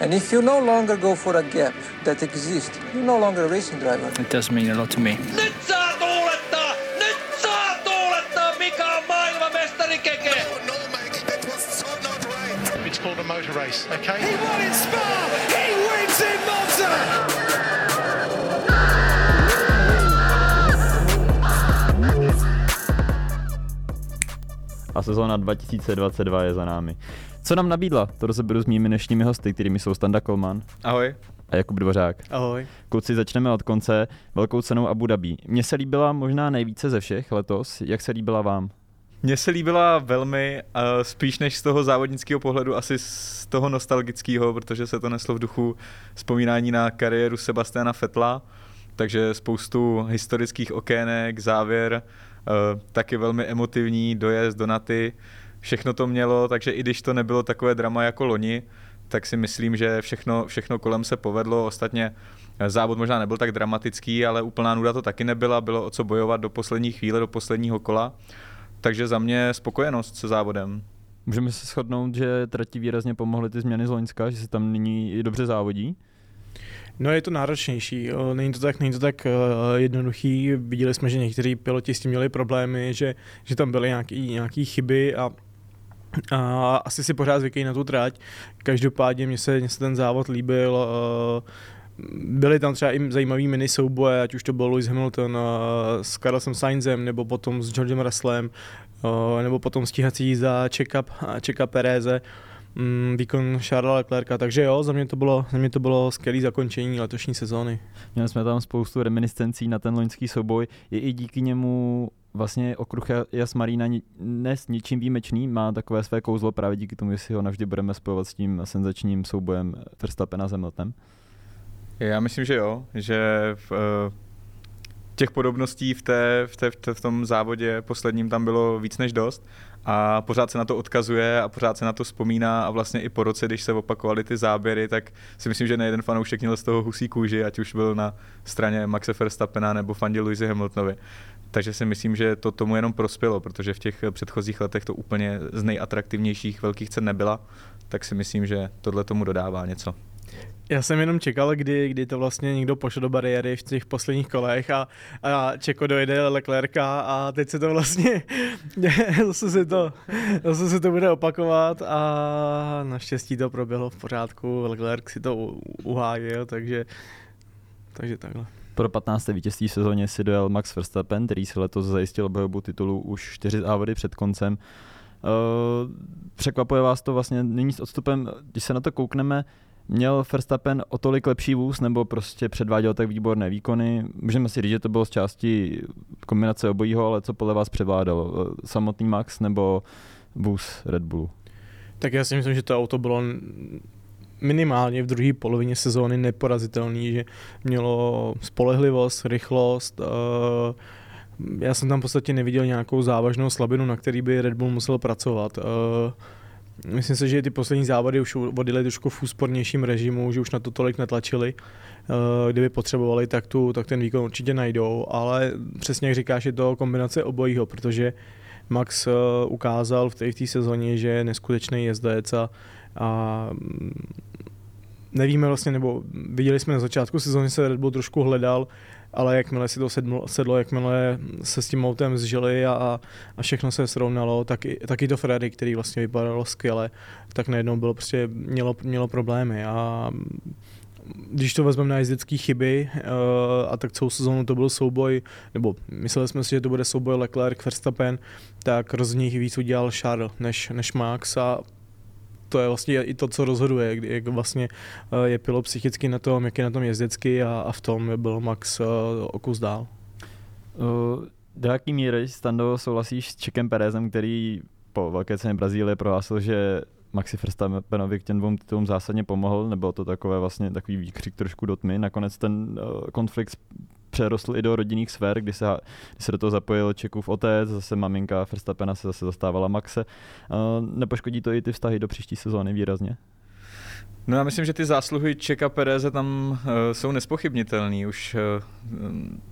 And if you no longer go for a gap that exists, you're no longer a racing driver. It does mean a lot to me. Nyt saa tuulettaa! Nyt saa tuulettaa! Mikä on maailmanmestari keke? It's called a motor race, okay? He won in Spa! He wins in Monza! A sezóna 2022 je za námi. Co nám nabídla? To rozeberu s mými dnešními hosty, kterými jsou Standa Kolman Ahoj. a Jakub Dvořák. Ahoj. Kluci, začneme od konce velkou cenou Abu Dhabi. Mně se líbila možná nejvíce ze všech letos. Jak se líbila vám? Mně se líbila velmi, uh, spíš než z toho závodnického pohledu, asi z toho nostalgického, protože se to neslo v duchu vzpomínání na kariéru Sebastiana Fetla, takže spoustu historických okének, závěr, uh, taky velmi emotivní dojezd do Naty, všechno to mělo, takže i když to nebylo takové drama jako loni, tak si myslím, že všechno, všechno kolem se povedlo. Ostatně eh, závod možná nebyl tak dramatický, ale úplná nuda to taky nebyla, bylo o co bojovat do poslední chvíle, do posledního kola. Takže za mě spokojenost se závodem. Můžeme se shodnout, že trati výrazně pomohly ty změny z Loňska, že se tam nyní i dobře závodí. No je to náročnější, jo. není to tak, není to tak uh, jednoduchý. Viděli jsme, že někteří piloti s tím měli problémy, že, že tam byly nějaký, nějaký chyby a a asi si pořád zvykají na tu trať. Každopádně mně se, mně se ten závod líbil. Uh, byly tam třeba i zajímavý mini souboje, ať už to byl Lewis Hamilton uh, s Carlosem Sainzem, nebo potom s Georgem Russellem, uh, nebo potom stíhací za Čeka, Čeka Pereze mm, výkon Charlesa Leclerca, takže jo, za mě to bylo, za mě to bylo skvělé zakončení letošní sezóny. Měli jsme tam spoustu reminiscencí na ten loňský souboj. Je i díky němu vlastně okruh Jas Marína dnes něčím výjimečný, má takové své kouzlo právě díky tomu, že si ho navždy budeme spojovat s tím senzačním soubojem Verstappena s Hamiltonem. Já myslím, že jo, že v, uh, těch podobností v, té, v, té, v, té, v tom závodě posledním tam bylo víc než dost a pořád se na to odkazuje a pořád se na to vzpomíná a vlastně i po roce, když se opakovaly ty záběry, tak si myslím, že nejeden fanoušek měl z toho husí kůži, ať už byl na straně Maxe Verstappena nebo fandil Louise Hamiltonovi. Takže si myslím, že to tomu jenom prospělo, protože v těch předchozích letech to úplně z nejatraktivnějších velkých cen nebyla, tak si myslím, že tohle tomu dodává něco. Já jsem jenom čekal, kdy, kdy to vlastně někdo pošle do bariéry v těch posledních kolech a, a Čeko dojde Leclerca a teď se to vlastně, zase se to, zase se to bude opakovat a naštěstí to proběhlo v pořádku, Leclerc si to uhájil, takže, takže takhle. Pro 15. vítězství v sezóně si dojel Max Verstappen, který si letos zajistil obhajobu titulu už čtyři závody před koncem. Uh, překvapuje vás to vlastně nyní s odstupem, když se na to koukneme, Měl Verstappen o tolik lepší vůz, nebo prostě předváděl tak výborné výkony? Můžeme si říct, že to bylo z části kombinace obojího, ale co podle vás převládalo? Samotný Max nebo vůz Red Bullu? Tak já si myslím, že to auto bylo minimálně v druhé polovině sezóny neporazitelný, že mělo spolehlivost, rychlost, uh, já jsem tam v podstatě neviděl nějakou závažnou slabinu, na který by Red Bull musel pracovat. Uh, Myslím si, že ty poslední závody už vodili trošku v úspornějším režimu, že už na to tolik netlačili. Kdyby potřebovali, tak, tu, tak ten výkon určitě najdou, ale přesně jak říkáš, je to kombinace obojího, protože Max ukázal v té, v té sezóně, že je neskutečný jezdec a, a nevíme vlastně, nebo viděli jsme na začátku sezóny se Red Bull trošku hledal, ale jakmile si to sedlo, sedlo jakmile se s tím autem zžili a, a všechno se srovnalo, tak i, tak i to Ferrari, který vlastně vypadalo skvěle, tak najednou bylo prostě, mělo, mělo problémy. A když to vezmeme na jezdecké chyby uh, a tak celou sezónu to byl souboj, nebo mysleli jsme si, že to bude souboj Leclerc, Verstappen, tak rozhodně víc udělal Charles než, než Max a to je vlastně i to, co rozhoduje, jak vlastně eh, je pilot psychicky na tom, jak je na tom jezdecky a, a v tom byl Max eh, o kus dál. Uh, do jaký míry, Stando, souhlasíš s Čekem Perezem, který po velké ceně Brazílie prohlásil, že Maxi Verstappenovi k těm dvou titulům zásadně pomohl, nebo to takové vlastně takový výkřik trošku do tmy. Nakonec ten konflikt přerostl i do rodinných sfér, kdy se, kdy se do toho zapojil Čekův otec, zase maminka Verstappena se zase zastávala Maxe. Uh, nepoškodí to i ty vztahy do příští sezóny výrazně? No já myslím, že ty zásluhy Čeka Pereze tam uh, jsou nespochybnitelné už uh,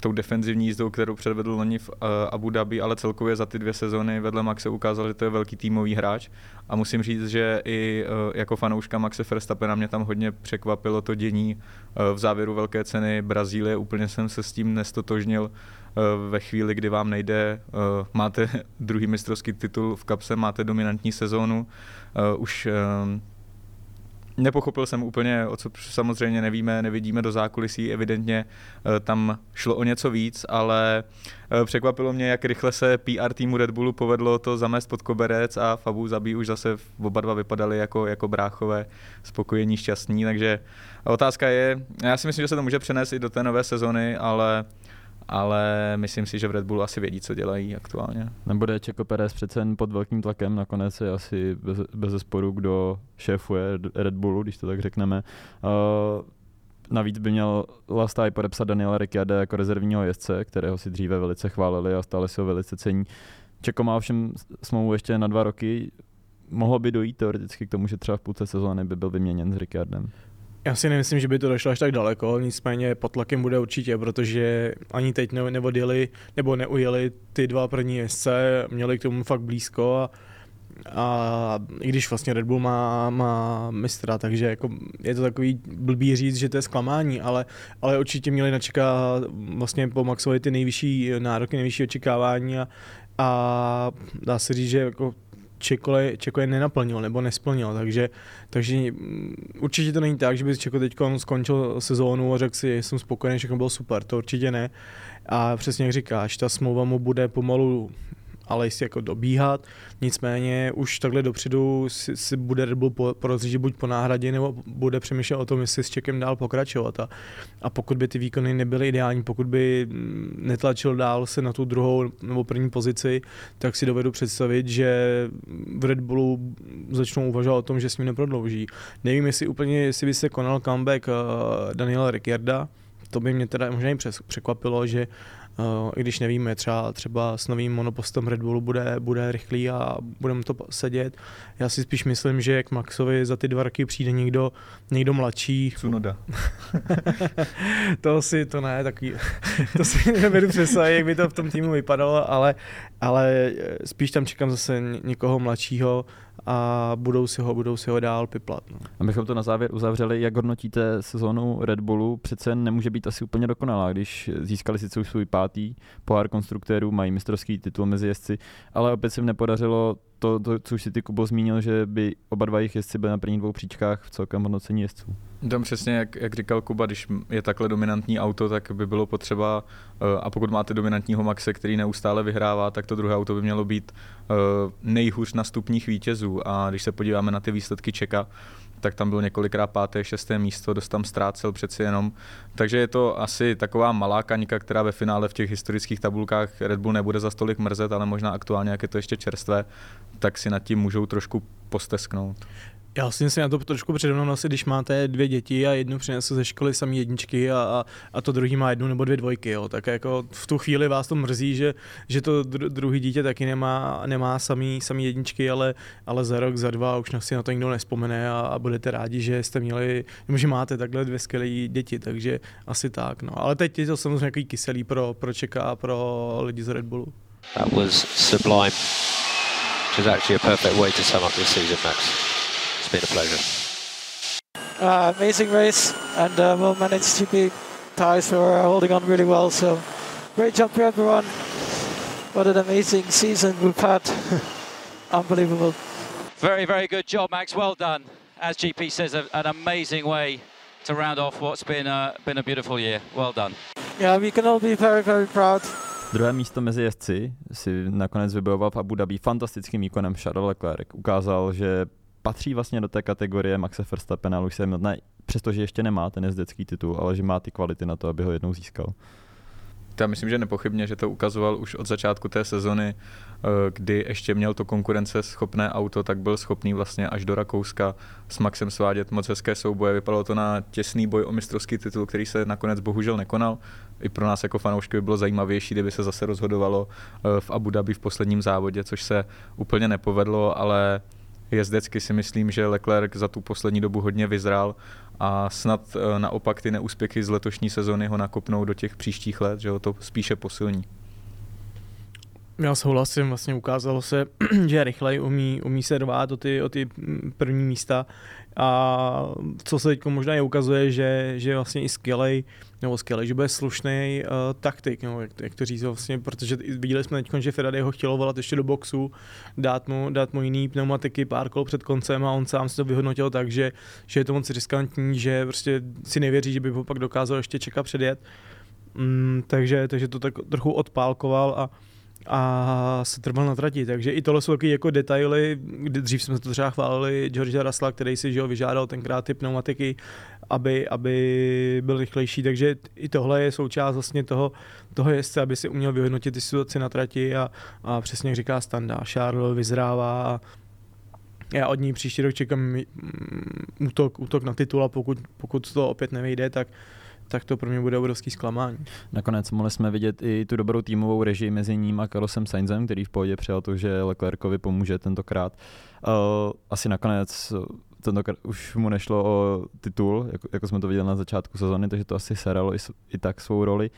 tou defenzivní jízdou, kterou předvedl loni v uh, Abu Dhabi, ale celkově za ty dvě sezóny vedle Maxe ukázal, že to je velký týmový hráč. A musím říct, že i uh, jako fanouška Maxe Verstappena mě tam hodně překvapilo to dění uh, v závěru velké ceny Brazílie, úplně jsem se s tím nestotožnil ve chvíli, kdy vám nejde, máte druhý mistrovský titul v kapse, máte dominantní sezónu, už Nepochopil jsem úplně, o co samozřejmě nevíme, nevidíme do zákulisí, evidentně eh, tam šlo o něco víc, ale eh, překvapilo mě, jak rychle se PR týmu Red Bullu povedlo to zamést pod koberec a Fabu Zabí už zase oba dva vypadali jako, jako bráchové, spokojení, šťastní, takže otázka je, já si myslím, že se to může přenést i do té nové sezony, ale ale myslím si, že v Red Bullu asi vědí, co dělají aktuálně. Nebude Čeko Perez přece jen pod velkým tlakem, nakonec je asi bez, bez zesporu, kdo šéfuje Red Bullu, když to tak řekneme. Uh, Navíc by měl Lastaj podepsat Daniela Ricciarda jako rezervního jezdce, kterého si dříve velice chválili a stále si ho velice cení. Čeko má ovšem smlouvu ještě na dva roky. Mohlo by dojít teoreticky k tomu, že třeba v půlce sezóny by byl vyměněn s Ricciardem. Já si nemyslím, že by to došlo až tak daleko, nicméně pod tlakem bude určitě, protože ani teď ne, neodjeli nebo neujeli ty dva první jezdce, měli k tomu fakt blízko a, a i když vlastně Red Bull má, má mistra, takže jako je to takový blbý říct, že to je zklamání, ale, ale určitě měli načekat vlastně po Maxovi ty nejvyšší nároky, nejvyšší očekávání a, a dá se říct, že jako Čeko, Čeko je nenaplnil nebo nesplnil, takže, takže mm, určitě to není tak, že by Čeko teď skončil sezónu a řekl si, jsem spokojený, všechno bylo super, to určitě ne. A přesně jak říkáš, ta smlouva mu bude pomalu ale jistě jako dobíhat. Nicméně už takhle dopředu si, si bude Red Bull porozřížit buď po náhradě, nebo bude přemýšlet o tom, jestli s Čekem dál pokračovat. A, a pokud by ty výkony nebyly ideální, pokud by mm, netlačil dál se na tu druhou nebo první pozici, tak si dovedu představit, že v Red Bullu začnou uvažovat o tom, že s ním neprodlouží. Nevím, jestli úplně, jestli by se konal comeback uh, Daniela Ricciarda, to by mě teda možná i překvapilo, že Uh, I když nevíme, třeba, třeba s novým monopostem Red Bullu bude, bude rychlý a budeme to sedět. Já si spíš myslím, že jak Maxovi za ty dva roky přijde někdo, někdo mladší. Sunoda. to si, to ne, takový, to si nevedu představit, jak by to v tom týmu vypadalo, ale, ale spíš tam čekám zase někoho mladšího, a budou si ho, budou si ho dál piplat. No. Abychom to na závěr uzavřeli, jak hodnotíte sezónu Red Bullu? Přece nemůže být asi úplně dokonalá, když získali sice už svůj pátý pohár konstruktérů, mají mistrovský titul mezi jezdci, ale opět se jim nepodařilo to, to, co už si ty Kubo zmínil, že by oba dva jejich jezdci byli na prvních dvou příčkách v celkem hodnocení jezdců. Tam přesně, jak, jak říkal Kuba, když je takhle dominantní auto, tak by bylo potřeba, eh, a pokud máte dominantního Maxe, který neustále vyhrává, tak to druhé auto by mělo být eh, nejhůř na stupních vítězů. A když se podíváme na ty výsledky Čeka, tak tam byl několikrát páté, šesté místo, dost tam ztrácel přeci jenom. Takže je to asi taková malá kaňka, která ve finále v těch historických tabulkách Red Bull nebude za stolik mrzet, ale možná aktuálně, jak je to ještě čerstvé, tak si nad tím můžou trošku postesknout. Já si myslím, na to trošku předevnám asi, když máte dvě děti a jednu přinese ze školy samý jedničky a, a, a to druhý má jednu nebo dvě dvojky, jo. tak jako v tu chvíli vás to mrzí, že, že to dru, druhý dítě taky nemá, nemá samý, samý jedničky, ale, ale za rok, za dva už si na to nikdo nespomene a, a budete rádi, že jste měli, že máte takhle dvě skvělé děti, takže asi tak. No. Ale teď je to samozřejmě nějaký kyselý pro, pro Čeka a pro lidi z Red Bullu. That was sublime. Which is actually a perfect way to sum up this season, Max. It's been a pleasure. Uh, amazing race, and uh, well managed GP tires were holding on really well. So great job to everyone. What an amazing season we've had. Unbelievable. Very, very good job, Max. Well done. As GP says, a, an amazing way to round off what's been a, been a beautiful year. Well done. Yeah, we can all be very, very proud. Druhé místo mezi jezdci si nakonec vybojoval v Abu Dhabi fantastickým výkonem Charles Leclerc. Ukázal, že patří vlastně do té kategorie Maxe Verstappena, už Hamiltona, přestože ještě nemá ten jezdecký titul, ale že má ty kvality na to, aby ho jednou získal. já myslím, že nepochybně, že to ukazoval už od začátku té sezony, eh, kdy ještě měl to konkurence schopné auto, tak byl schopný vlastně až do Rakouska s Maxem svádět moc hezké souboje. Vypadalo to na těsný boj o mistrovský titul, který se nakonec bohužel nekonal. I pro nás jako fanoušky by bylo zajímavější, kdyby se zase rozhodovalo eh, v Abu Dhabi v posledním závodě, což se úplně nepovedlo, ale jezdecky si myslím, že Leclerc za tu poslední dobu hodně vyzrál a snad eh, naopak ty neúspěchy z letošní sezony ho nakopnou do těch příštích let, že ho to spíše posilní. Já souhlasím, vlastně ukázalo se, že rychleji umí, umí se rvát o ty, o ty první místa a co se teď možná je ukazuje, že, že vlastně i skvělej, nebo skvělej, že bude slušný uh, taktik, nebo jak, jak, to říct vlastně, protože viděli jsme teď, že Ferrari ho chtělo volat ještě do boxu, dát mu, dát mu jiný pneumatiky pár kol před koncem a on sám si to vyhodnotil tak, že, že je to moc riskantní, že prostě si nevěří, že by ho pak dokázal ještě čekat předjet. Mm, takže, takže to tak trochu odpálkoval a a se trval na trati, takže i tohle jsou taky jako detaily, kdy dřív jsme to třeba chválili Georgia Russella, který si že ho, vyžádal tenkrát ty pneumatiky, aby, aby byl rychlejší, takže i tohle je součást vlastně toho, toho jezdce, aby si uměl vyhodnotit ty situaci na trati a, a přesně jak říká Standa, Charles vyzrává a já od ní příští rok čekám mm, útok, útok na titul a pokud, pokud to opět nevyjde, tak, tak to pro mě bude obrovský zklamání. Nakonec mohli jsme vidět i tu dobrou týmovou režii mezi ním a Carlosem Sainzem, který v pohodě přijal to, že Leclercovi pomůže tentokrát. Uh, asi nakonec tentokrát už mu nešlo o titul, jako, jako jsme to viděli na začátku sezóny, takže to asi seralo i, i tak svou roli.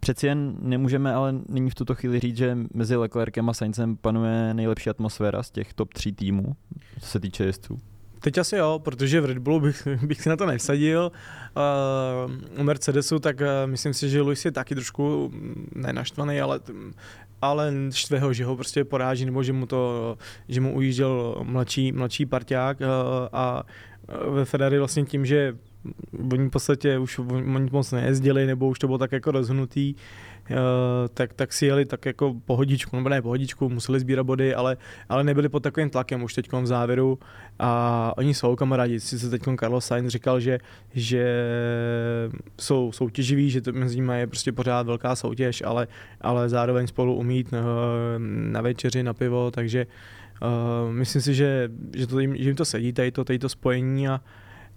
Přeci jen nemůžeme ale nyní v tuto chvíli říct, že mezi Leclerkem a Saincem panuje nejlepší atmosféra z těch top tří týmů, co se týče jezdců. Teď asi jo, protože v Red Bullu bych, bych si na to nevsadil. Uh, u Mercedesu, tak uh, myslím si, že Luis je taky trošku nenaštvaný, ale, ale štve ho, že ho prostě poráží, nebo že mu to, že mu ujížděl mladší, mladší parťák uh, a ve Ferrari vlastně tím, že oni v podstatě už oni moc nejezdili, nebo už to bylo tak jako rozhnutý, uh, tak, tak si jeli tak jako pohodičku, nebo ne pohodičku, museli sbírat body, ale, ale nebyli pod takovým tlakem už teď v závěru a oni jsou kamarádi. Sice teď Carlos Sainz říkal, že, že jsou soutěživí, že to mezi nimi je prostě pořád velká soutěž, ale, ale zároveň spolu umít na, na večeři, na pivo, takže uh, myslím si, že, že, to jim, že jim to sedí, tady to, tady to spojení a,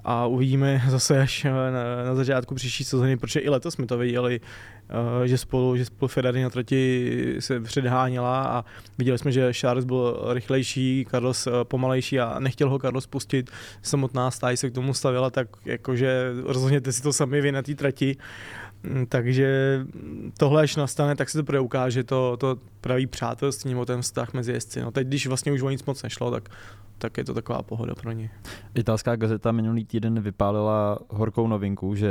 a uvidíme zase až na, na začátku příští sezóny, protože i letos jsme to viděli, uh, že spolu, že spolu Ferrari na trati se předháněla a viděli jsme, že Charles byl rychlejší, Carlos uh, pomalejší a nechtěl ho Carlos pustit. Samotná stáj se k tomu stavila, tak jakože rozhodněte si to sami vy na té trati. Mm, takže tohle, až nastane, tak se to preukáže to, to pravý přátelství nebo ten vztah mezi jezdci. No teď, když vlastně už o nic moc nešlo, tak tak je to taková pohoda pro ně. Italská gazeta minulý týden vypálila horkou novinku, že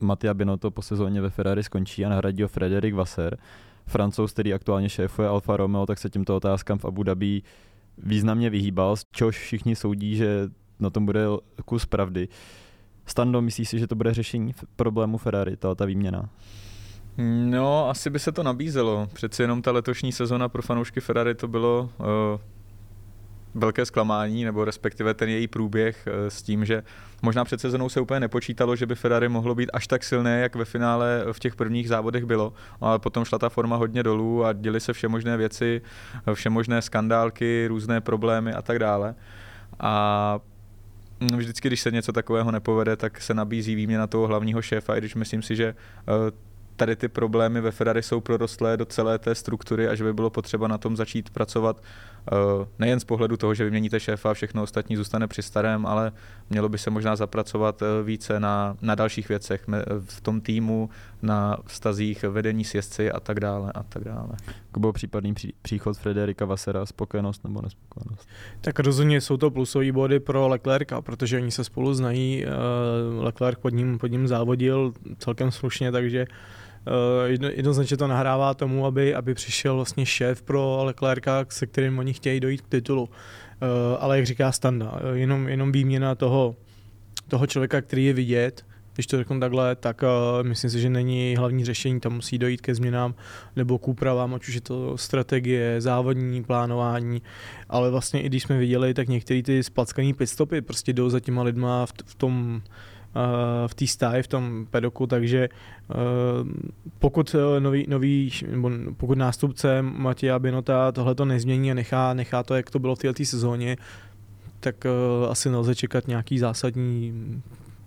Mattia Binotto po sezóně ve Ferrari skončí a nahradí ho Frederik Vasser. Francouz, který aktuálně šéfuje Alfa Romeo, tak se tímto otázkám v Abu Dhabi významně vyhýbal, z čehož všichni soudí, že na tom bude kus pravdy. Stando, myslíš si, že to bude řešení problému Ferrari, ta, ta výměna? No, asi by se to nabízelo. Přeci jenom ta letošní sezona pro fanoušky Ferrari to bylo uh, velké zklamání, nebo respektive ten její průběh eh, s tím, že možná před sezónou se úplně nepočítalo, že by Ferrari mohlo být až tak silné, jak ve finále v těch prvních závodech bylo, ale potom šla ta forma hodně dolů a děly se všemožné věci, všemožné skandálky, různé problémy a tak dále. A vždycky, když se něco takového nepovede, tak se nabízí výměna toho hlavního šéfa, i když myslím si, že eh, tady ty problémy ve Ferrari jsou prorostlé do celé té struktury a že by bylo potřeba na tom začít pracovat nejen z pohledu toho, že vyměníte šéfa a všechno ostatní zůstane při starém, ale mělo by se možná zapracovat eh, více na, na dalších věcech v tom týmu, na vztazích vedení s jezdci a tak dále a tak dále. byl případný pří, příchod Frederika Vasera, spokojenost nebo nespokojenost? Tak rozhodně jsou to plusové body pro Leclerca, protože oni se spolu znají. Eh, Leclerc pod ním, pod ním závodil celkem slušně, takže Uh, jedno, jednoznačně to nahrává tomu, aby, aby přišel vlastně šéf pro Leclerca, se kterým oni chtějí dojít k titulu. Uh, ale jak říká Standa, jenom, jenom výměna toho, toho člověka, který je vidět, když to řeknu takhle, tak uh, myslím si, že není hlavní řešení, tam musí dojít ke změnám nebo k úpravám, ať už je to strategie, závodní plánování, ale vlastně i když jsme viděli, tak některé ty spackaný pitstopy prostě jdou za těma lidma v, v tom v té stáji, v tom pedoku, takže pokud nový, nový nebo pokud nástupce Matěja Binota tohle to nezmění a nechá, nechá to, jak to bylo v této sezóně, tak asi nelze čekat nějaký zásadní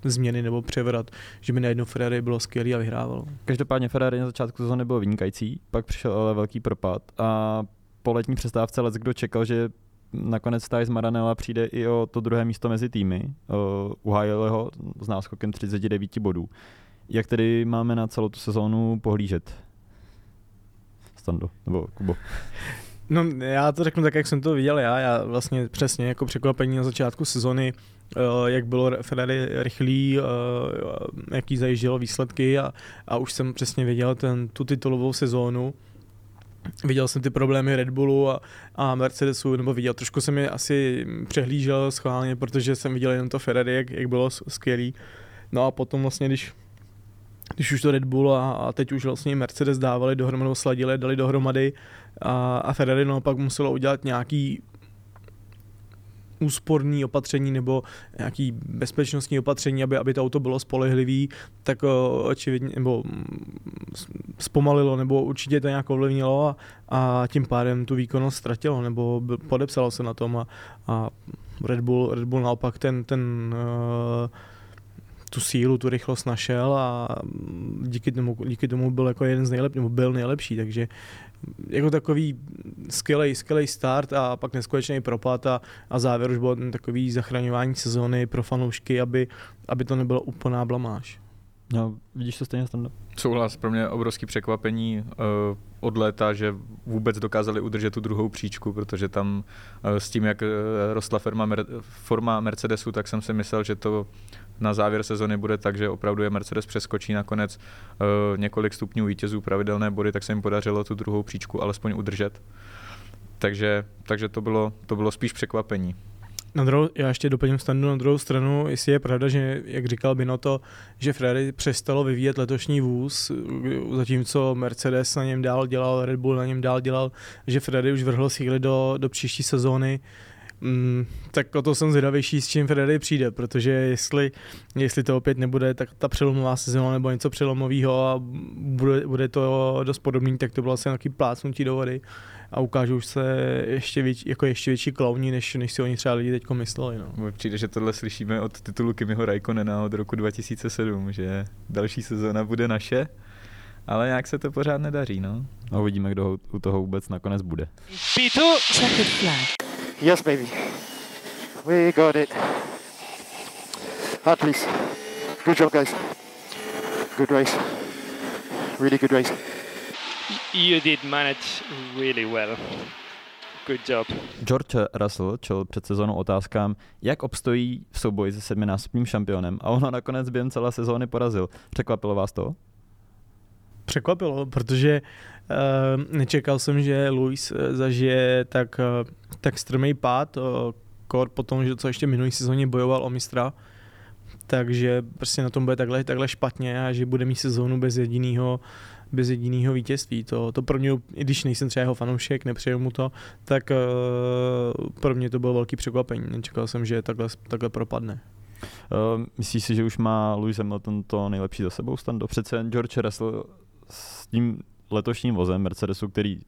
změny nebo převrat, že by najednou Ferrari bylo skvělý a vyhrávalo. Každopádně Ferrari na začátku sezóny bylo vynikající, pak přišel ale velký propad a po letní přestávce let kdo čekal, že nakonec Thijs Maranella přijde i o to druhé místo mezi týmy. Uhájil ho s náskokem 39 bodů. Jak tedy máme na celou tu sezónu pohlížet? Stando, nebo Kubo? No, já to řeknu tak, jak jsem to viděl já. Já vlastně přesně jako překvapení na začátku sezony, jak bylo Ferrari rychlý, jaký zajíždělo výsledky a, a už jsem přesně viděl ten, tu titulovou sezónu. Viděl jsem ty problémy Red Bullu a, a Mercedesu, nebo viděl, trošku jsem je asi přehlížel schválně, protože jsem viděl jenom to Ferrari, jak, jak bylo skvělý. No a potom vlastně, když když už to Red Bull a, a teď už vlastně Mercedes dávali dohromady, sladili, dali dohromady a, a Ferrari naopak muselo udělat nějaký úsporný opatření nebo nějaký bezpečnostní opatření, aby, aby to auto bylo spolehlivý, tak očividně, nebo zpomalilo, nebo určitě to nějak ovlivnilo a, a tím pádem tu výkonnost ztratilo, nebo podepsalo se na tom a, a Red Bull, Red Bull naopak ten, ten uh, tu sílu, tu rychlost našel a díky tomu, díky tomu byl jako jeden z nejlepších, byl nejlepší, takže jako takový skvělý, skvělý start a pak neskutečný propad a, a závěr už byl takový zachraňování sezóny pro fanoušky, aby, aby to nebylo úplná blamáž. No, vidíš to stejně standard? Souhlas, pro mě obrovský překvapení uh, od léta, že vůbec dokázali udržet tu druhou příčku, protože tam uh, s tím, jak uh, rostla firma, mer- forma Mercedesu, tak jsem si myslel, že to na závěr sezony bude tak, že opravdu je Mercedes přeskočí nakonec uh, několik stupňů vítězů, pravidelné body, tak se jim podařilo tu druhou příčku alespoň udržet. Takže, takže to, bylo, to bylo spíš překvapení. Na druhou, já ještě doplním standu na druhou stranu, jestli je pravda, že, jak říkal Binoto, že Ferrari přestalo vyvíjet letošní vůz, zatímco Mercedes na něm dál dělal, Red Bull na něm dál dělal, že Ferrari už vrhl síly do, do příští sezóny. Mm, tak o to jsem zvědavější, s čím Ferrari přijde, protože jestli, jestli to opět nebude tak ta přelomová sezóna nebo něco přelomového a bude, bude to dost podobný, tak to bylo asi nějaký plácnutí do vody a ukážou se ještě, větší, jako ještě větší klauni, než, než si oni třeba lidi teď mysleli. No. Přijde, že tohle slyšíme od titulu Kimiho Raikkonena od roku 2007, že další sezóna bude naše, ale nějak se to pořád nedaří. No. A uvidíme, kdo u toho vůbec nakonec bude. Yes, baby. We got it. Hard, please. Good job, guys. Good race. Really good race. You did manage really well. Good job. George Russell čel před sezónou otázkám, jak obstojí v souboji se sedminásobným šampionem a ono nakonec během celé sezóny porazil. Překvapilo vás to? Překvapilo, protože uh, nečekal jsem, že Luis uh, zažije tak, uh, tak strmý pád, kor potom, že co ještě minulý sezóně bojoval o mistra, takže prostě na tom bude takhle, takhle špatně a že bude mít sezónu bez jediného bez jediného vítězství. To, to pro mě, i když nejsem třeba jeho fanoušek, nepřeju mu to, tak uh, pro mě to bylo velký překvapení. Nečekal jsem, že takhle, takhle propadne. Uh, myslíš si, že už má Lewis Hamilton to nejlepší za sebou stando? Přece George Russell s tím letošním vozem Mercedesu, který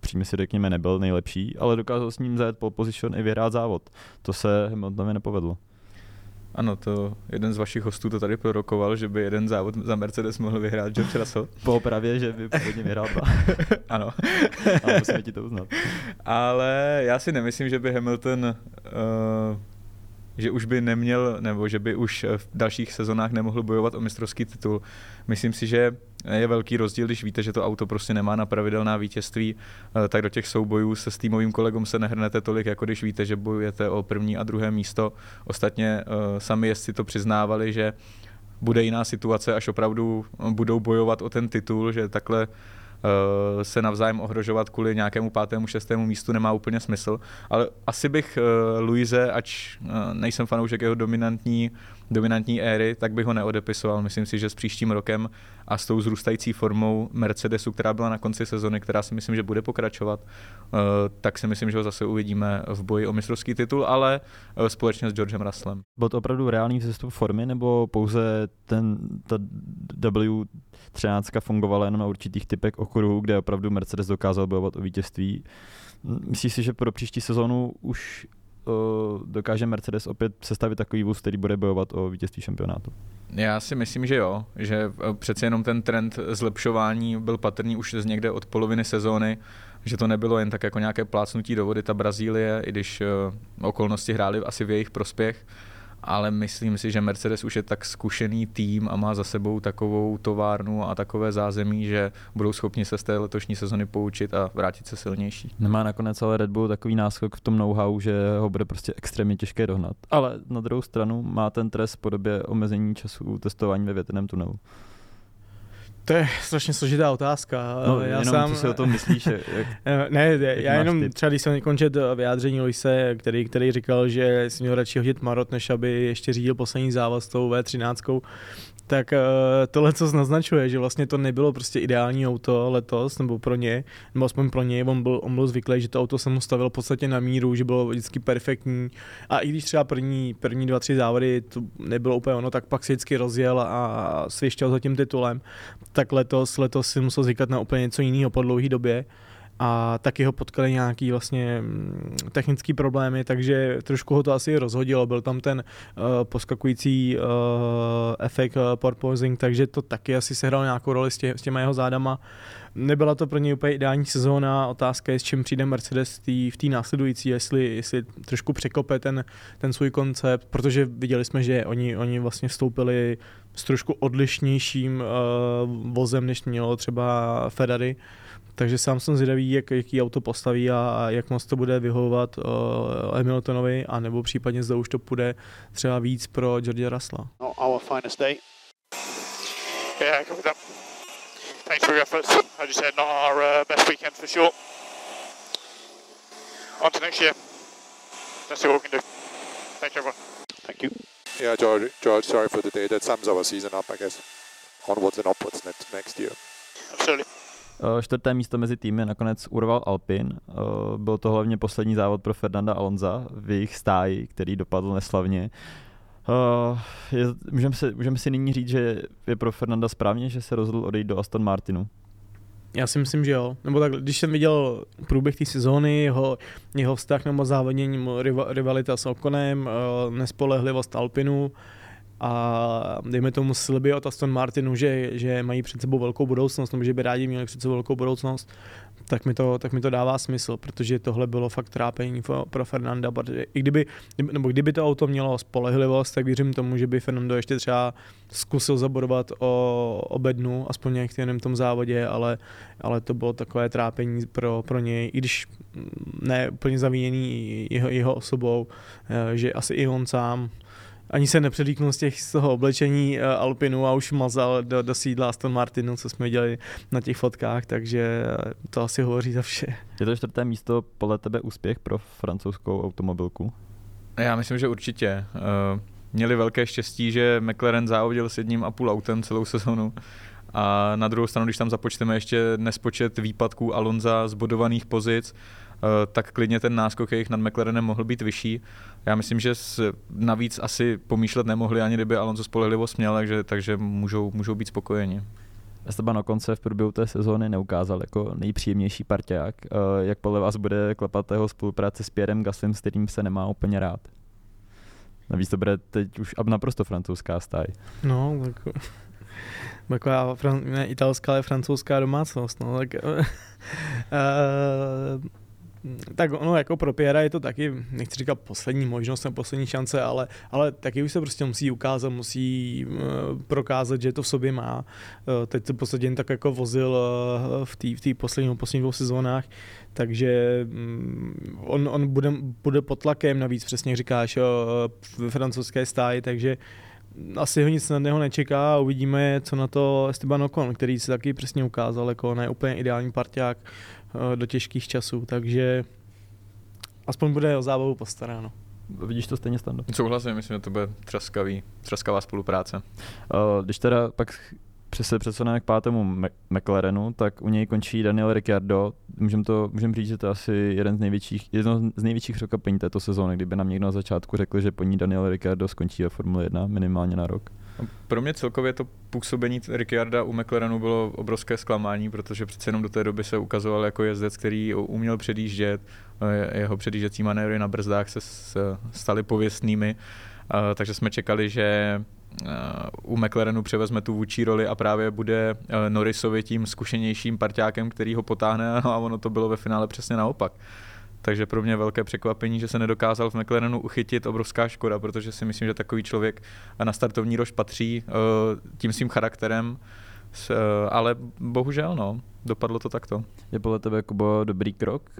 přímě si řekněme nebyl nejlepší, ale dokázal s ním zajet po position i vyhrát závod. To se Hamiltonovi nepovedlo. Ano, to jeden z vašich hostů to tady prorokoval, že by jeden závod za Mercedes mohl vyhrát George Russell. Po opravě, že by původně vyhrál dva. ano. Ale musíme ti to uznat. Ale já si nemyslím, že by Hamilton uh, že už by neměl, nebo že by už v dalších sezonách nemohl bojovat o mistrovský titul. Myslím si, že je velký rozdíl, když víte, že to auto prostě nemá na pravidelná vítězství, eh, tak do těch soubojů se s týmovým kolegom se nehrnete tolik, jako když víte, že bojujete o první a druhé místo. Ostatně eh, sami jezdci to přiznávali, že bude jiná situace, až opravdu budou bojovat o ten titul, že takhle se navzájem ohrožovat kvůli nějakému pátému, šestému místu nemá úplně smysl. Ale asi bych eh, Luise, ač eh, nejsem fanoušek jeho dominantní dominantní éry, tak bych ho neodepisoval. Myslím si, že s příštím rokem a s tou zrůstající formou Mercedesu, která byla na konci sezony, která si myslím, že bude pokračovat, eh, tak si myslím, že ho zase uvidíme v boji o mistrovský titul, ale eh, společně s Georgem Russellem. Byl to opravdu reálný vzestup formy, nebo pouze ten, ta W13 fungovala jenom na určitých typech okruhů, kde opravdu Mercedes dokázal bojovat o vítězství? Myslíš si, že pro příští sezónu už dokáže Mercedes opět sestavit takový vůz, který bude bojovat o vítězství šampionátu? Já si myslím, že jo, že e, přece jenom ten trend zlepšování byl patrný už z někde od poloviny sezóny, že to nebylo jen tak jako nějaké plácnutí do vody ta Brazílie, i když e, okolnosti hrály asi v jejich prospěch, ale myslím si, že Mercedes už je tak zkušený tým a má za sebou takovou továrnu a takové zázemí, že budou schopni se z té letošní sezony poučit a vrátit se silnější. Nemá nakonec ale Red Bull takový náskok v tom know-how, že ho bude prostě extrémně těžké dohnat. Ale na druhou stranu má ten trest v podobě omezení času testování ve větrném tunelu. To je strašně složitá otázka. No, já jenom sám... co si o tom myslíš? Jak, ne, já jenom typ? třeba, když jsem končet vyjádření Luise, který, který říkal, že si měl radši hodit Marot, než aby ještě řídil poslední závaz s tou V13, tak uh, tohle, co naznačuje, že vlastně to nebylo prostě ideální auto letos, nebo pro ně, nebo aspoň pro něj, on byl, on byl zvyklý, že to auto se mu stavilo v podstatě na míru, že bylo vždycky perfektní. A i když třeba první, první dva, tři závody to nebylo úplně ono, tak pak si vždycky rozjel a svěštěl za tím titulem, tak letos, letos si musel zvykat na úplně něco jiného po dlouhé době a taky ho potkali nějaký vlastně mm, technický problémy, takže trošku ho to asi rozhodilo. Byl tam ten uh, poskakující uh, efekt uh, porpoising, takže to taky asi sehrál nějakou roli s, tě, s těma jeho zádama. Nebyla to pro něj úplně ideální sezóna, otázka je, s čím přijde Mercedes v té následující, jestli, jestli trošku překope ten, ten svůj koncept, protože viděli jsme, že oni, oni vlastně vstoupili s trošku odlišnějším uh, vozem, než mělo třeba Ferrari, takže sám jsem zvědavý, jak, jaký auto postaví a, a jak moc to bude vyhovovat uh, Hamiltonovi, anebo případně zde už to půjde třeba víc pro George Russella. Not our finest day. Yeah, I that. Thanks for your efforts. As you said, not our uh, best weekend for sure. On to next year. Let's see what we can do. Thank you, everyone. Thank you. Yeah, George, George, sorry for the day. That sums our season up, I guess. Onwards and upwards next, next year. Absolutely. Eh, čtvrté místo mezi týmy nakonec urval Alpin. Eh, byl to hlavně poslední závod pro Fernanda Alonza v jejich stáji, který dopadl neslavně. Je, můžeme, si, můžeme si nyní říct, že je pro Fernanda správně, že se rozhodl odejít do Aston Martinu? Já si myslím, že jo. Nebo tak, když jsem viděl průběh té sezóny, jeho, jeho vztah nebo závodnění, rivalita s Okonem, nespolehlivost Alpinu, a dejme tomu sliby od Aston Martinu, že, že mají před sebou velkou budoucnost, nebo že by rádi měli před sebou velkou budoucnost, tak mi, to, tak mi to dává smysl, protože tohle bylo fakt trápení pro, Fernanda, protože i kdyby, nebo kdyby to auto mělo spolehlivost, tak věřím tomu, že by Fernando ještě třeba zkusil zabodovat o, o bednu, aspoň v tom závodě, ale, ale to bylo takové trápení pro, pro něj, i když ne úplně zavíjený jeho, jeho osobou, eh, že asi i on sám ani se nepředlíknul z, těch, z toho oblečení uh, Alpinu a už mazal do, do sídla Aston Martinu, co jsme viděli na těch fotkách, takže eh, to asi hovoří za vše. Je to čtvrté místo podle tebe úspěch pro francouzskou automobilku? Já myslím, že určitě. Uh, měli velké štěstí, že McLaren závodil s jedním a půl autem celou sezonu. A na druhou stranu, když tam započteme ještě nespočet výpadků Alonza z bodovaných pozic, Eh, tak klidně ten náskok jejich nad McLarenem mohl být vyšší. Já myslím, že navíc asi pomýšlet nemohli, ani kdyby Alonso spolehlivost měl, takže, takže můžou, můžou být spokojeni. Esteban konce v průběhu té sezóny neukázal jako nejpříjemnější parťák. Eh, jak podle vás bude klepat jeho spolupráce s Pierrem Gaslem, s kterým se nemá úplně rád? Navíc to bude teď už naprosto francouzská stáj. No, tak taková ne italská, ale francouzská domácnost. No, tak, uh, tak ono jako pro Piera je to taky, nechci říkat poslední možnost nebo poslední šance, ale, ale taky už se prostě musí ukázat, musí uh, prokázat, že to v sobě má. Uh, teď se jen tak jako vozil uh, v té v poslední, posledních dvou sezónách, takže um, on, on bude, bude pod tlakem, navíc přesně říkáš, ve francouzské stáji, takže asi ho nic snadného nečeká a uvidíme, co na to Esteban Ocon, který se taky přesně ukázal jako ne úplně ideální parťák do těžkých časů, takže aspoň bude o zábavu postaráno. Vidíš to stejně stando? Souhlasím, myslím, že to bude třaskavý, třaskavá spolupráce. Uh, když teda pak se přesuneme k pátému McLarenu, tak u něj končí Daniel Ricciardo. Můžeme to, můžem říct, že to je asi jeden z největších, jedno z největších překvapení této sezóny, kdyby nám někdo na začátku řekl, že po ní Daniel Ricciardo skončí ve Formule 1 minimálně na rok. Pro mě celkově to působení Ricciarda u McLarenu bylo obrovské zklamání, protože přece jenom do té doby se ukazoval jako jezdec, který uměl předjíždět, jeho předjížděcí manévry na brzdách se staly pověstnými, takže jsme čekali, že u McLarenu převezme tu vůči roli a právě bude Norrisovi tím zkušenějším parťákem, který ho potáhne a ono to bylo ve finále přesně naopak. Takže pro mě velké překvapení, že se nedokázal v McLarenu uchytit, obrovská škoda, protože si myslím, že takový člověk na startovní rož patří tím svým charakterem, ale bohužel no, dopadlo to takto. Je podle tebe, Kubo, dobrý krok,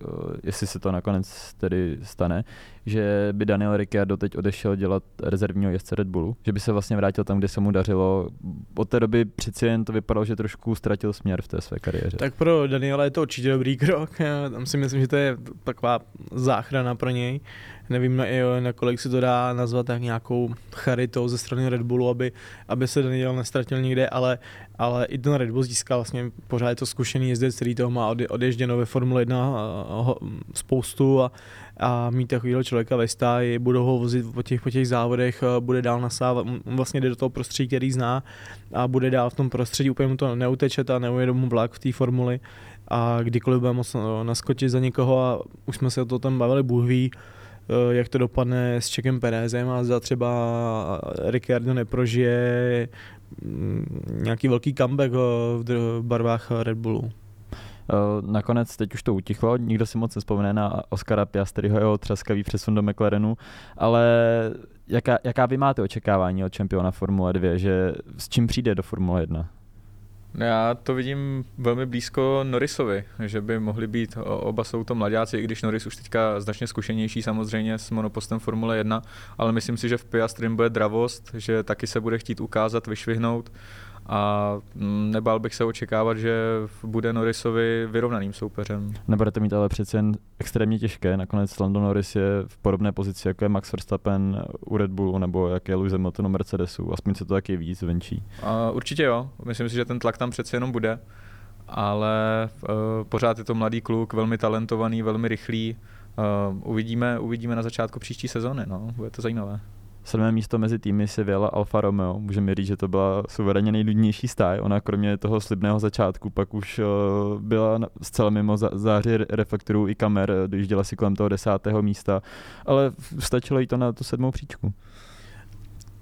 jestli se to nakonec tedy stane, že by Daniel Ricciardo teď odešel dělat rezervního jezdce Red Bullu, že by se vlastně vrátil tam, kde se mu dařilo. Od té doby přeci jen to vypadalo, že trošku ztratil směr v té své kariéře. Tak pro Daniela je to určitě dobrý krok. Já tam si myslím, že to je taková záchrana pro něj. Nevím, na, na kolik se to dá nazvat tak nějakou charitou ze strany Red Bullu, aby, aby se Daniel nestratil nikde, ale, ale i ten Red Bull získal vlastně pořád je to zkušený jezdec, který toho má odježděno ve Formule 1 spoustu a, a mít takového člověka ve stáji, budou ho vozit po těch, po těch závodech, bude dál nasávat, vlastně jde do toho prostředí, který zná a bude dál v tom prostředí, úplně mu to neuteče a neujede mu vlak v té formuli. A kdykoliv bude moc naskočit za někoho a už jsme se o to tam bavili, Bůh ví, jak to dopadne s Čekem Perezem a za třeba Ricciardo neprožije mm, nějaký velký comeback eh, v barvách Red Bullu. Eh, nakonec teď už to utichlo, nikdo si moc nespomene na Oscara Piastriho, jeho třaskavý přesun do McLarenu, ale jaká, jaká vy máte očekávání od čempiona Formule 2, že s čím přijde do Formule 1? Já to vidím velmi blízko Norrisovi, že by mohli být, oba jsou to mladáci, i když Norris už teďka značně zkušenější samozřejmě s monopostem Formule 1, ale myslím si, že v Piastrim bude dravost, že taky se bude chtít ukázat, vyšvihnout a mm, nebál bych se očekávat, že bude Norrisovi vyrovnaným soupeřem. Nebudete mít ale přece jen extrémně těžké. Nakonec Lando Norris je v podobné pozici, jako je Max Verstappen u Red Bullu nebo jak je Lewis Hamilton u Mercedesu. Aspoň se to taky víc venčí. A určitě jo. Myslím si, že ten tlak tam přece jenom bude. Ale uh, pořád je to mladý kluk, velmi talentovaný, velmi rychlý. Uh, uvidíme, uvidíme na začátku příští sezóny. No. Bude to zajímavé. Sedmé místo mezi týmy si vyjela Alfa Romeo. Můžeme říct, že to byla suverénně nejdůležitější stáj. Ona kromě toho slibného začátku pak už uh, byla zcela mimo záři reflektorů i kamer, když dělala si kolem toho desátého místa, ale stačilo jí to na tu sedmou příčku.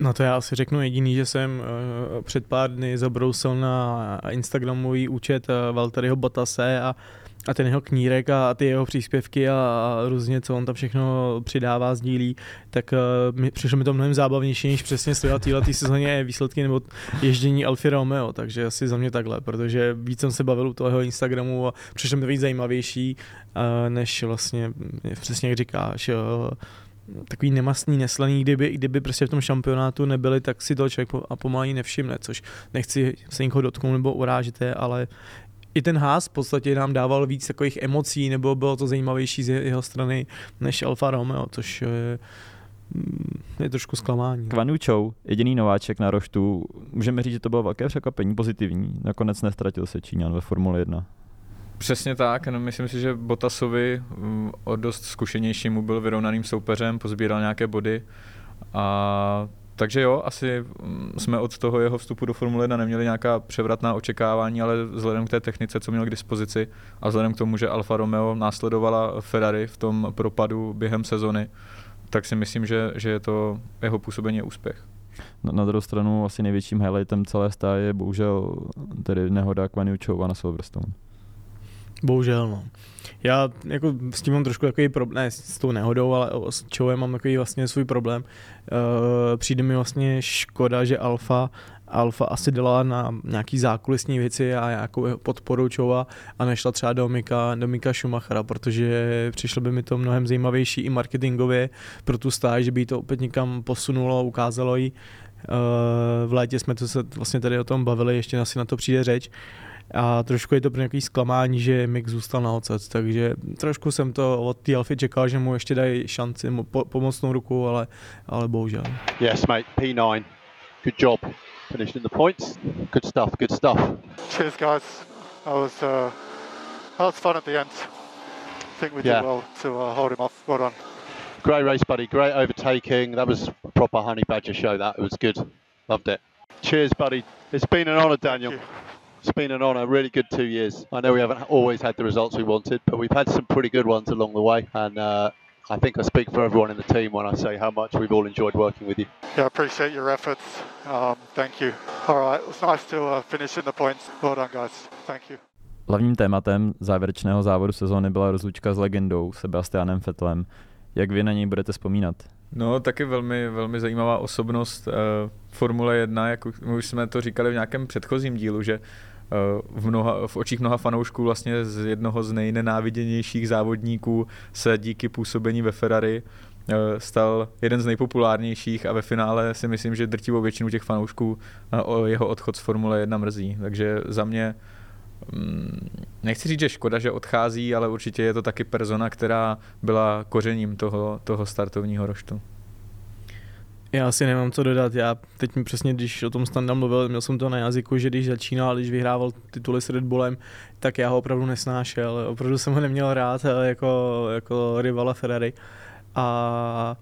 No to já asi řeknu jediný, že jsem uh, před pár dny zabrousil na Instagramový účet uh, Valtteriho Botase a a ten jeho knírek a ty jeho příspěvky a, různě, co on tam všechno přidává, sdílí, tak uh, mi, přišlo mi to mnohem zábavnější, než přesně sledovat téhle tý sezóně výsledky nebo ježdění Alfie Romeo, takže asi za mě takhle, protože víc jsem se bavil u toho Instagramu a přišlo mi to víc zajímavější, uh, než vlastně, přesně jak říkáš, uh, takový nemastný, neslaný, kdyby, kdyby prostě v tom šampionátu nebyli, tak si toho člověk a pomalu nevšimne, což nechci se někoho dotknout nebo urážit, ale i ten Haas v podstatě nám dával víc takových emocí, nebo bylo to zajímavější z jeho strany než Alfa Romeo, což je, mm, je trošku zklamání. Kvanu Chou, jediný nováček na roštu, můžeme říct, že to bylo velké překvapení, pozitivní. Nakonec nestratil se Číňan ve Formule 1. Přesně tak, no myslím si, že Botasovi mm, o dost zkušenějšímu byl vyrovnaným soupeřem, pozbíral nějaké body a takže jo, asi mm, jsme od toho jeho vstupu do Formule 1 neměli nějaká převratná očekávání, ale vzhledem k té technice, co měl k dispozici a vzhledem k tomu, že Alfa Romeo následovala Ferrari v tom propadu během sezony, tak si myslím, že, že je to jeho působení úspěch. Na, na druhou stranu asi největším highlightem celé stáje je bohužel tedy nehoda Kwanu Chova na Silverstone. Bohužel, no. Já jako s tím mám trošku takový problém, ne s tou nehodou, ale s Čovem mám takový vlastně svůj problém. Uh, přijde mi vlastně škoda, že Alfa Alfa asi dala na nějaký zákulisní věci a nějakou podporu Čova a nešla třeba do Mika, do Mika Schumachera, protože přišlo by mi to mnohem zajímavější i marketingově pro tu stáž, že by to opět někam posunulo, ukázalo jí. Uh, v létě jsme to se vlastně tady o tom bavili, ještě asi na to přijde řeč. A trošku je to pro nějaký zklamání, že Mick zůstal na ocet, takže trošku jsem to od té Alfy čekal, že mu ještě dají šanci, mu po, pomocnou ruku, ale, ale bohužel. Yes, mate, P9. Good job. Finishing the points. Good stuff, good stuff. Cheers, guys. That was, uh, that was fun at the end. I think we did Yeah. well to uh, hold him off. Well done. Great race, buddy. Great overtaking. That was a proper Honey Badger show. That it was good. Loved it. Cheers, buddy. It's been an honour, Daniel. It's been an honour. Really good two years. I know we haven't always had the results we wanted, but we've had some pretty good ones along the way. And uh, I think I speak for everyone in the team when I say how much we've all enjoyed working with you. Yeah, I appreciate your efforts. Um, thank you. All right, it was nice to uh, finish in the points. Well done, guys. Thank you. Hlavním tématem závěrečného závodu sezóny byla rozlučka s legendou Sebastianem Vettelem. Jak vy na něj budete vzpomínat? No, taky velmi, velmi zajímavá osobnost uh, Formule 1, jak už- jsme to říkali v nějakém předchozím dílu, že uh, v, mnoha, v očích mnoha fanoušků vlastně z jednoho z nejnenáviděnějších závodníků se díky působení ve Ferrari uh, stal jeden z nejpopulárnějších a ve finále si myslím, že drtivou většinu těch fanoušků o jeho odchod z Formule 1 mrzí. Takže za mě nechci říct, že škoda, že odchází, ale určitě je to taky persona, která byla kořením toho, toho startovního roštu. Já asi nemám co dodat, já teď mi přesně, když o tom Standa mluvil, měl jsem to na jazyku, že když začínal, když vyhrával tituly s Red Bullem, tak já ho opravdu nesnášel, opravdu jsem ho neměl rád eh, jako, jako rivala Ferrari. A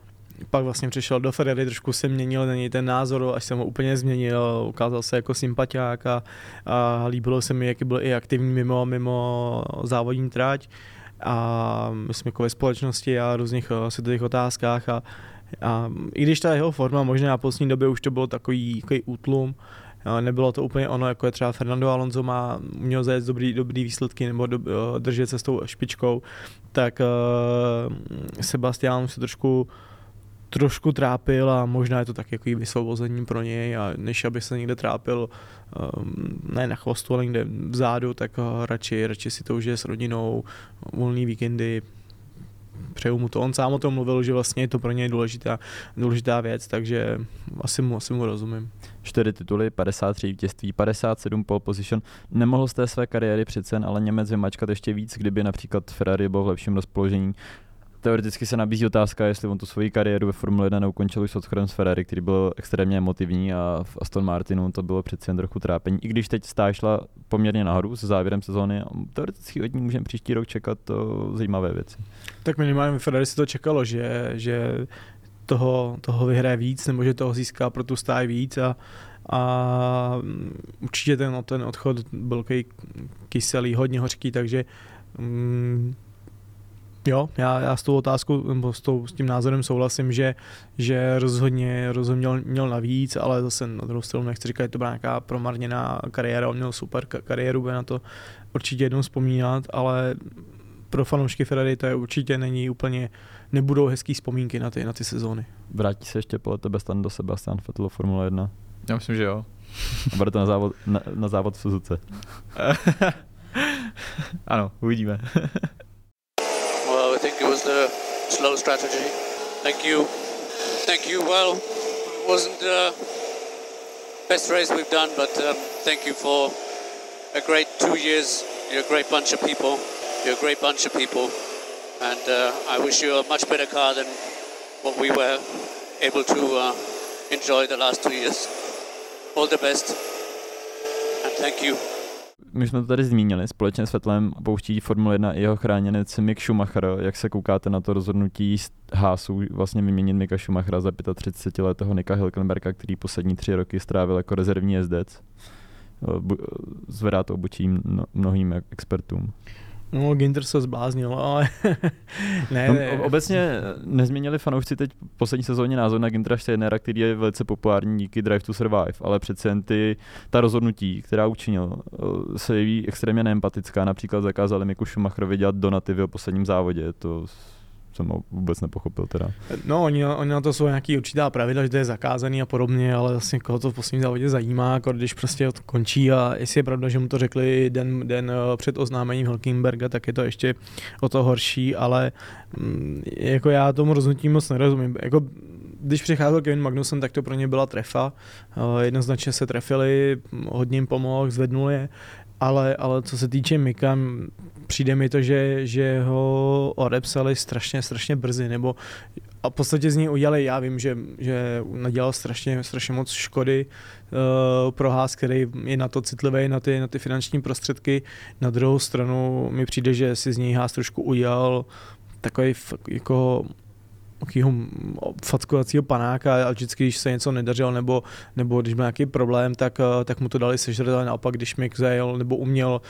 pak vlastně přišel do Ferrari, trošku se měnil na něj ten názor, až jsem ho úplně změnil, ukázal se jako sympatiák a, a líbilo se mi, jaký byl i aktivní mimo, mimo závodní trať a myslím jako ve společnosti a různých světových otázkách a, a i když ta jeho forma možná v poslední době už to bylo takový, takový útlum, nebylo to úplně ono, jako je třeba Fernando Alonso má, měl zajet dobrý, dobrý výsledky nebo do, držet se s tou špičkou, tak uh, Sebastian se trošku trošku trápil a možná je to tak jako vysvobození pro něj a než aby se někde trápil um, ne na chvostu, ale někde vzadu, tak uh, radši, radši si to užije s rodinou, volný víkendy, přeju mu to. On sám o tom mluvil, že vlastně je to pro něj důležitá, důležitá věc, takže asi mu, asi mu rozumím. Čtyři tituly, 53 vítězství, 57 pole position. Nemohl z té své kariéry přece ale Němec vymačkat ještě víc, kdyby například Ferrari byl v lepším rozpoložení. Teoreticky se nabízí otázka, jestli on tu svoji kariéru ve Formule 1 neukončil už s odchodem z Ferrari, který byl extrémně emotivní a v Aston Martinu to bylo přece jen trochu trápení. I když teď stáž šla poměrně nahoru se závěrem sezóny, teoreticky od ní můžeme příští rok čekat to zajímavé věci. Tak minimálně Ferrari si to čekalo, že, že toho, toho vyhraje víc, nebo že toho získá pro tu stáj víc a, a určitě ten, ten odchod byl kyselý, hodně hořký, takže mm, Jo, já, já s tou otázkou, nebo s, tou, s tím názorem souhlasím, že, že rozhodně, rozhodně měl, měl navíc, ale zase na druhou stranu nechci říkat, že to byla nějaká promarněná kariéra, on měl super ka- kariéru, bude na to určitě jednou vzpomínat, ale pro fanoušky Ferrari to je určitě není úplně, nebudou hezký vzpomínky na ty, na ty sezóny. Vrátí se ještě podle tebe stan do Sebastian Vettel Formule 1? Já myslím, že jo. A bude to na závod, na, na závod v Suzuce. ano, uvidíme. Think it was the slow strategy. Thank you. Thank you. Well, it wasn't the best race we've done, but um, thank you for a great two years. You're a great bunch of people. You're a great bunch of people. And uh, I wish you a much better car than what we were able to uh, enjoy the last two years. All the best. And thank you. My jsme to tady zmínili, společně s Vettelem pouští Formule 1 i jeho chráněnec Mick Schumacher. Jak se koukáte na to rozhodnutí z Haasu vlastně vyměnit Mika Schumachera za 35-letého Nika Hilkenberga, který poslední tři roky strávil jako rezervní jezdec? Bu- Zvedá to obočí mno- mnohým expertům. No, Ginter se zbláznil, ale ne, No, ne. obecně nezměnili fanoušci teď v poslední sezóně názor na Gintera Steinera, který je velice populární díky Drive to Survive, ale přece jen ty, ta rozhodnutí, která učinil, eh, se jeví extrémně neempatická. Například zakázali Miku Schumacherovi dělat donaty v jeho posledním závodě. To jsem vůbec nepochopil teda. No, oni, oni na to jsou nějaký určitá pravidla, že to je zakázaný a podobně, ale vlastně koho to v posledním závodě zajímá, jako když prostě to končí a jestli je pravda, že mu to řekli den, den eh, před oznámením Hulkenberga, tak je to ještě o to horší, ale mm, jako já tomu rozhodnutí moc nerozumím. Jako, když přicházel Kevin Magnussen, tak to pro ně byla trefa. Eh, Jednoznačně se trefili, hodně jim pomohl, zvednul je, ale, ale co se týče Mika, přijde mi to, že, že ho odepsali strašně, strašně brzy, nebo a v podstatě z něj udělali, já vím, že, že nadělal strašně, strašně moc škody uh, pro Haas, který je na to citlivý, na ty, na ty finanční prostředky. Na druhou stranu mi přijde, že si z něj Haas trošku udělal takový jako takového fackovacího panáka a vždycky, když se něco nedařilo nebo, nebo když byl nějaký problém, tak, eh, tak mu to dali sežrat, ale naopak, když Mick zajel nebo uměl,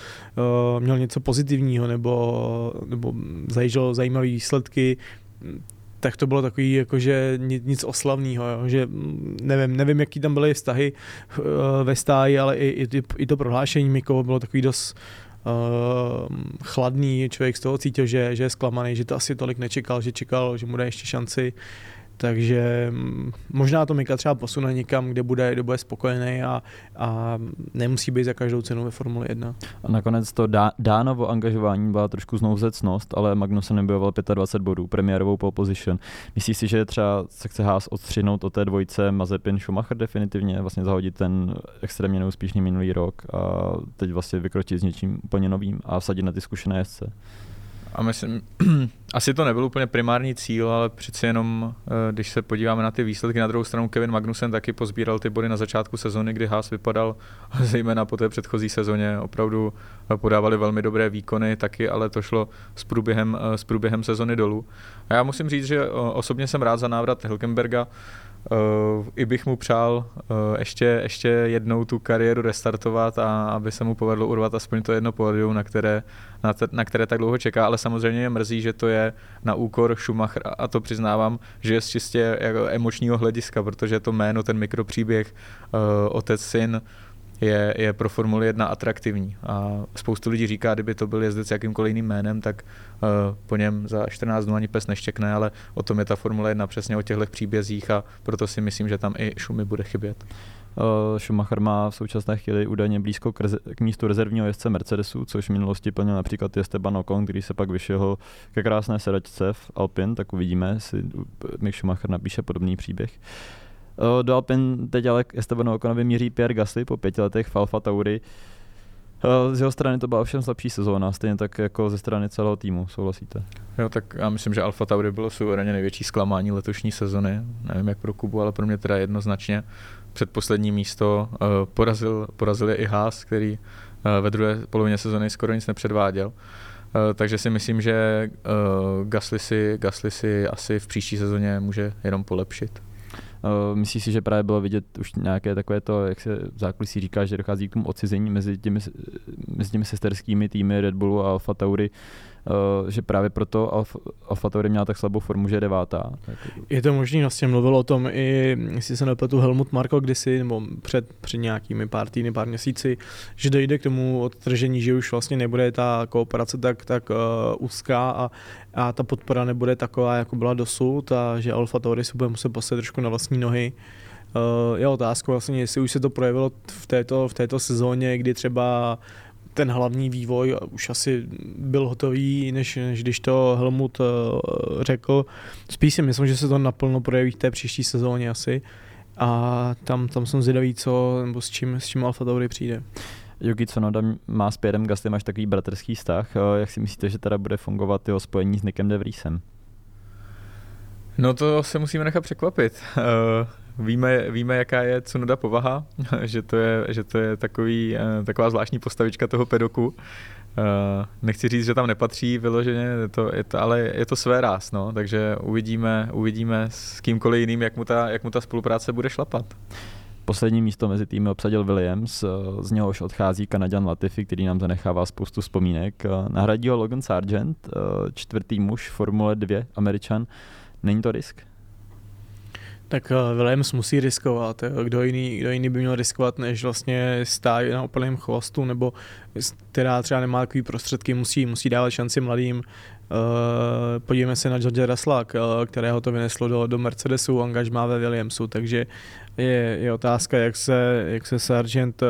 uh, měl něco pozitivního nebo, nebo zajížděl zajímavé výsledky, tak to bylo takový jakože nic, oslavného, že mm, nevím, nevím, jaký tam byly vztahy uh, ve stáji, ale i, i, i to prohlášení Miko bylo takový dost chladný, člověk z toho cítil, že, že je zklamaný, že to asi tolik nečekal, že čekal, že mu dá ještě šanci. Takže mm, možná to Mika třeba posune někam, kde bude, kde bude spokojený a, a nemusí být za každou cenu ve Formuli 1. A nakonec to dá, Dánovo angažování byla trošku znouzecnost, ale Magnussen nebyl 25 bodů, premiérovou pole position. Myslíš si, že třeba se chce Haas odstřihnout od té dvojce Mazepin Schumacher definitivně, vlastně zahodit ten extrémně neúspěšný minulý rok a teď vlastně vykročit s něčím úplně novým a vsadit na ty zkušené jezdce? A myslím, asi to nebyl úplně primární cíl, ale přeci jenom, eh, když se podíváme na ty výsledky, na druhou stranu Kevin Magnussen taky pozbíral ty body na začátku sezóny, kdy Haas vypadal, zejména po té předchozí sezóně, opravdu eh, podávali velmi dobré výkony, taky ale to šlo s průběhem, eh, s průběhem sezony dolů. A já musím říct, že osobně jsem rád za návrat Hilkenberga, Uh, I bych mu přál uh, ještě, ještě jednou tu kariéru restartovat a aby se mu povedlo urvat aspoň to jedno pódium, na které, na, te, na které tak dlouho čeká, ale samozřejmě je mrzí, že to je na úkor Schumacher a to přiznávám, že je z čistě jako emočního hlediska, protože to jméno, ten mikropříběh, uh, otec, syn, je, je pro Formuli 1 atraktivní. A spoustu lidí říká, kdyby to byl jezdec jakýmkoliv jiným jménem, tak uh, po něm za 14 dnů ani pes neštěkne, ale o tom je ta Formule 1 přesně o těchto příbězích a proto si myslím, že tam i šumy bude chybět. Uh, Schumacher má v současné chvíli údajně blízko k, k místu rezervního jezdce Mercedesu, což v minulosti plnil například Esteban Ocon, který se pak vyšel ke krásné sedačce v Alpin, tak uvidíme, jestli Mick Schumacher napíše podobný příběh. Uh, do Alpin teď ale Estebanu Okonovi míří Pierre Gasly po pěti letech v Alfa Tauri. Z jeho strany to byla ovšem slabší sezóna, stejně tak jako ze strany celého týmu, souhlasíte? Jo, tak já myslím, že Alfa Tauri bylo suverénně největší zklamání letošní sezony. Nevím jak pro Kubu, ale pro mě teda jednoznačně. Předposlední místo uh, porazil, porazil je i Haas, který ve druhé polovině sezony skoro nic nepředváděl. Takže si myslím, že Gasly, si, Gasly si asi v příští sezóně může jenom polepšit. Uh, myslíš si, že právě bylo vidět už nějaké takové to, jak se v zákulisí říká, že dochází k tomu odcizení mezi těmi, mezi těmi sesterskými týmy Red Bullu a Alfa Tauri, že právě proto Alfa, Tauri měla tak slabou formu, že je devátá. Je to možný, vlastně mluvil o tom i, jestli se nepletu, Helmut Marko kdysi, nebo před, před nějakými pár týdny, pár měsíci, že dojde k tomu odtržení, že už vlastně nebude ta kooperace tak, tak uh, úzká a, a ta podpora nebude taková, jako byla dosud a že Alfa Tauri se bude muset postavit trošku na vlastní nohy. Uh, je otázka vlastně, jestli už se to projevilo v této, v této sezóně, kdy třeba ten hlavní vývoj už asi byl hotový, než, než když to Helmut uh, řekl. Spíš si myslím, že se to naplno projeví v té příští sezóně asi. A tam, tam jsem zvědavý, co, nebo s čím, s čím Alfa Tauri přijde. Yuki Tsunoda má s Pierrem Gaslym až takový bratrský vztah. Eh, jak si myslíte, že teda bude fungovat jeho spojení s Nickem De Vriesem? No to se musíme nechat překvapit. Víme, víme, jaká je Cunoda povaha, že to je, že to je takový, uh, taková zvláštní postavička toho pedoku. Uh, nechci říct, že tam nepatří vyloženě, je to, je to, ale je to své ráz, no, takže uvidíme, uvidíme s kýmkoliv jiným, jak mu, ta, jak mu ta spolupráce bude šlapat. Poslední místo mezi týmy obsadil Williams, z něhož odchází Kanaďan Latifi, který nám zanechává spoustu vzpomínek. Nahradí ho Logan Sargent, čtvrtý muž Formule 2, Američan. Není to risk? Tak uh, Williams musí riskovat. Kdo jiný, kdo jiný by měl riskovat, než vlastně stát na úplném chvostu, nebo která třeba nemá takový prostředky, musí, musí dávat šanci mladým. Uh, podívejme se na George Russella, kterého to vyneslo do, do Mercedesu, angažmá ve Williamsu, takže je, je otázka, jak se, jak se Sargent uh,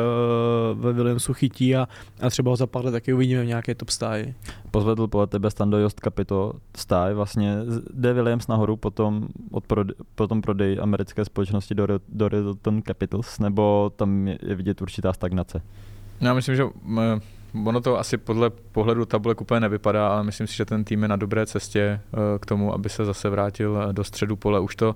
ve Williamsu chytí a, a třeba ho za pár let taky uvidíme v nějaké top stáji. Pozvedl podle tebe Stando Jost Capito stáj, vlastně jde Williams nahoru potom, od prode, potom prodej americké společnosti do, do Redton Capitals, nebo tam je, vidět určitá stagnace? Já myslím, že ono to asi podle pohledu tabulek úplně nevypadá, ale myslím si, že ten tým je na dobré cestě eh, k tomu, aby se zase vrátil eh, do středu pole. Už to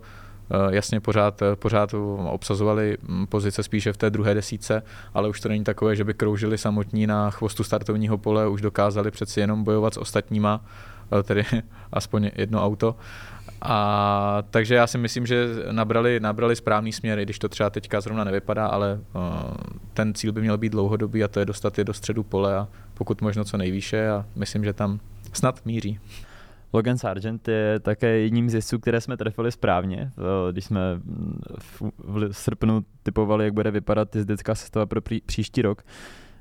eh, jasně pořád, pořád obsazovali hm, pozice spíše v té druhé desíce, ale už to není takové, že by kroužili samotní na chvostu startovního pole, už dokázali přeci jenom bojovat s ostatníma, tedy aspoň jedno auto. A takže já si myslím, že nabrali, nabrali správný směr, i když to třeba teďka zrovna nevypadá, ale uh, ten cíl by měl být dlouhodobý a to je dostat je do středu pole a pokud možno co nejvýše a myslím, že tam snad míří. Logan Sargent je také jedním z jezdců, které jsme trefili správně, když jsme v, v srpnu typovali, jak bude vypadat jezdecká sestava pro pří, příští rok.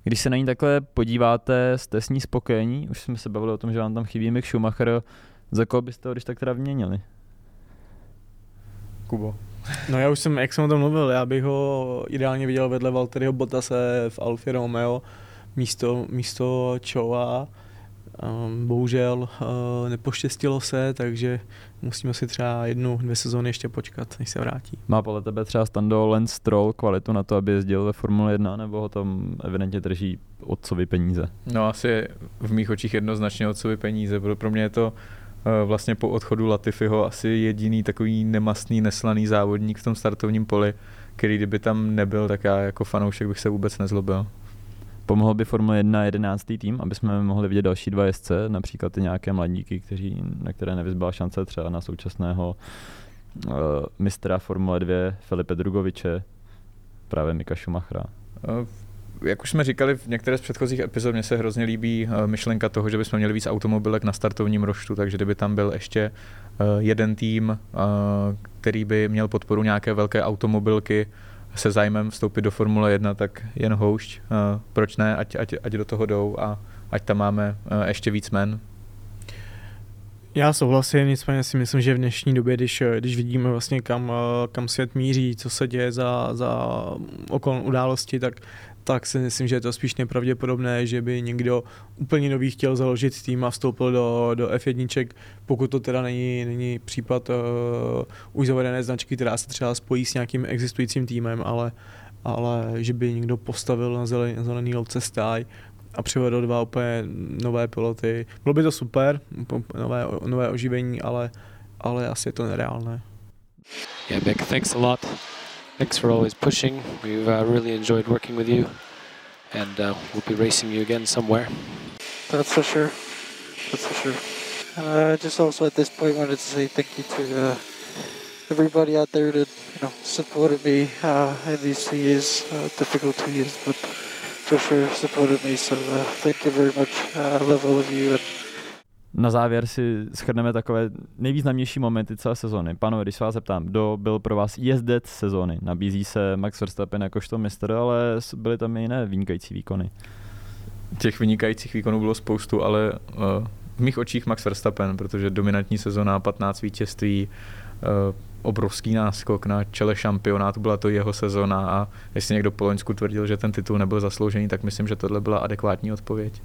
Když se na ní takhle podíváte, jste s ní spokojení? Už jsme se bavili o tom, že vám tam chybí Mick Schumacher. Za koho byste ho když tak teda vyměnili? Kubo. No já už jsem, jak jsem o tom mluvil, já bych ho ideálně viděl vedle Valtteriho Bottase v Alfa Romeo místo, místo Choa. Um, bohužel uh, nepoštěstilo se, takže musíme si třeba jednu, dvě sezóny ještě počkat, než se vrátí. Má podle tebe třeba Stando Lance Stroll kvalitu na to, aby jezdil ve Formule 1, nebo ho tam evidentně drží otcovi peníze? No asi v mých očích jednoznačně otcovi peníze, protože pro mě je to Eh, vlastně po odchodu Latifiho asi jediný takový nemastný, neslaný závodník v tom startovním poli, který kdyby tam nebyl, tak já jako fanoušek bych se vůbec nezlobil. Pomohl by Formule 1 jedenáctý tým, aby jsme mohli vidět další dva jezdce, například i nějaké mladíky, kteří, na které nevyzbyla šance třeba na současného uh, mistra Formule 2 Filipe Drugoviče, právě Mika Schumachera. Uh, jak už jsme říkali v některé z předchozích epizod, mně se hrozně líbí eh, myšlenka toho, že bychom měli víc automobilek na startovním roštu, takže kdyby tam byl ještě jeden tým, který by měl podporu nějaké velké automobilky se zájmem vstoupit do Formule 1, tak jen houšť, proč ne, ať, ať, ať do toho jdou a ať tam máme ještě víc men. Já souhlasím, nicméně si myslím, že v dnešní době, když, když vidíme vlastně kam, kam svět míří, co se děje za, za okolní události, tak tak si myslím, že je to spíš nepravděpodobné, že by někdo úplně nový chtěl založit tým a vstoupil do, do F1, pokud to teda není, není případ uh, už zavedené značky, která se třeba spojí s nějakým existujícím týmem, ale, ale že by někdo postavil na zelený, na zelený lovce stáj a přivedl dva úplně nové piloty. Bylo by to super, nové, nové oživení, ale, ale asi je to nereálné. Yeah, big thanks a lot. Thanks for always pushing. We've uh, really enjoyed working with you, and uh, we'll be racing you again somewhere. That's for sure. That's for sure. Uh, just also at this point wanted to say thank you to uh, everybody out there that you know supported me uh, in these two years, uh, difficult years, but for sure supported me. So uh, thank you very much. Uh, I love all of you. Na závěr si schrneme takové nejvýznamnější momenty celé sezóny. Pánové, když se vás zeptám, kdo byl pro vás jezdec sezóny? Nabízí se Max Verstappen jakožto mistr, ale byly tam i jiné vynikající výkony. Těch vynikajících výkonů bylo spoustu, ale uh, v mých očích Max Verstappen, protože dominantní sezóna, 15 vítězství, uh, obrovský náskok na čele šampionátu, byla to jeho sezona a jestli někdo po Loňsku tvrdil, že ten titul nebyl zasloužený, tak myslím, že tohle byla adekvátní odpověď.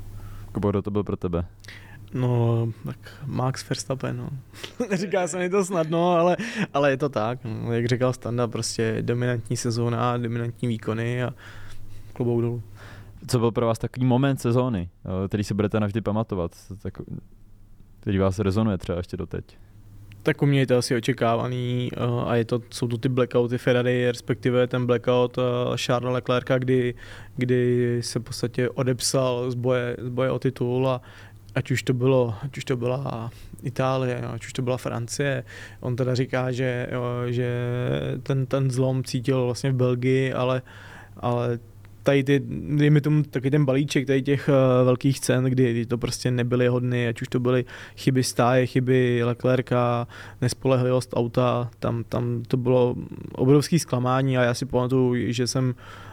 Kubo, to byl pro tebe? No, tak Max Verstappen, no. Neříká se mi to snadno, ale, ale je to tak. No. Jak říkal Standa, prostě dominantní sezóna, dominantní výkony a klobouk dolů. Co byl pro vás takový moment sezóny, eh, který si budete navždy pamatovat, tak, který vás rezonuje třeba ještě doteď? Tak u mě je to asi očekávaný eh, a je to, jsou to ty blackouty Ferrari, respektive ten blackout eh, Charlesa Leclerca, kdy, kdy se v podstatě odepsal z boje, z boje o titul a ať už to bylo, ať už to byla Itálie, ať už to byla Francie. On teda říká, že, jo, že ten, ten zlom cítil vlastně v Belgii, ale, ale tady ty, dejme tomu taky ten balíček tady těch uh, velkých cen, kdy, kdy to prostě nebyly hodny, ať už to byly chyby stáje, chyby Leclerca, nespolehlivost auta, tam, tam to bylo obrovský zklamání a já si pamatuju, že jsem Eh,